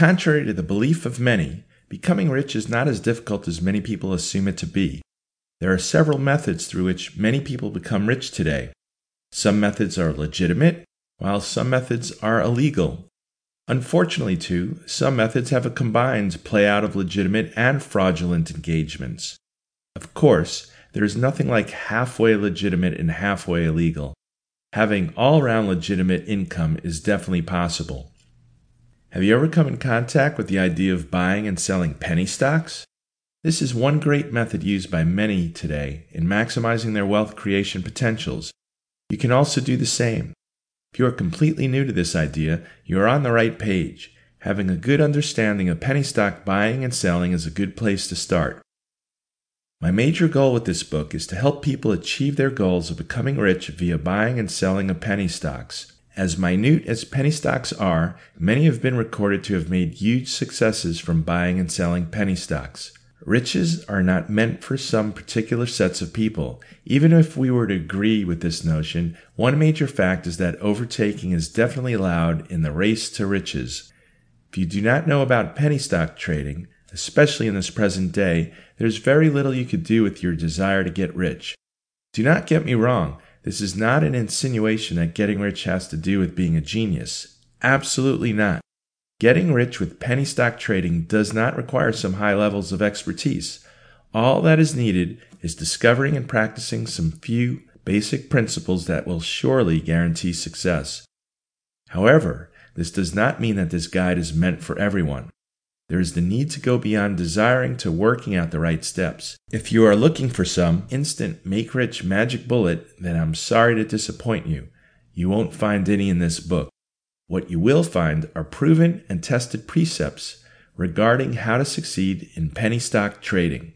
contrary to the belief of many, becoming rich is not as difficult as many people assume it to be. There are several methods through which many people become rich today. Some methods are legitimate, while some methods are illegal. Unfortunately, too, some methods have a combined play out of legitimate and fraudulent engagements. Of course, there is nothing like halfway legitimate and halfway illegal. Having all round legitimate income is definitely possible. Have you ever come in contact with the idea of buying and selling penny stocks? This is one great method used by many today in maximizing their wealth creation potentials. You can also do the same. If you are completely new to this idea, you are on the right page. Having a good understanding of penny stock buying and selling is a good place to start. My major goal with this book is to help people achieve their goals of becoming rich via buying and selling of penny stocks. As minute as penny stocks are, many have been recorded to have made huge successes from buying and selling penny stocks. Riches are not meant for some particular sets of people. Even if we were to agree with this notion, one major fact is that overtaking is definitely allowed in the race to riches. If you do not know about penny stock trading, especially in this present day, there's very little you could do with your desire to get rich. Do not get me wrong, this is not an insinuation that getting rich has to do with being a genius. Absolutely not. Getting rich with penny stock trading does not require some high levels of expertise. All that is needed is discovering and practicing some few basic principles that will surely guarantee success. However, this does not mean that this guide is meant for everyone. There is the need to go beyond desiring to working out the right steps. If you are looking for some instant make rich magic bullet, then I'm sorry to disappoint you. You won't find any in this book. What you will find are proven and tested precepts regarding how to succeed in penny stock trading.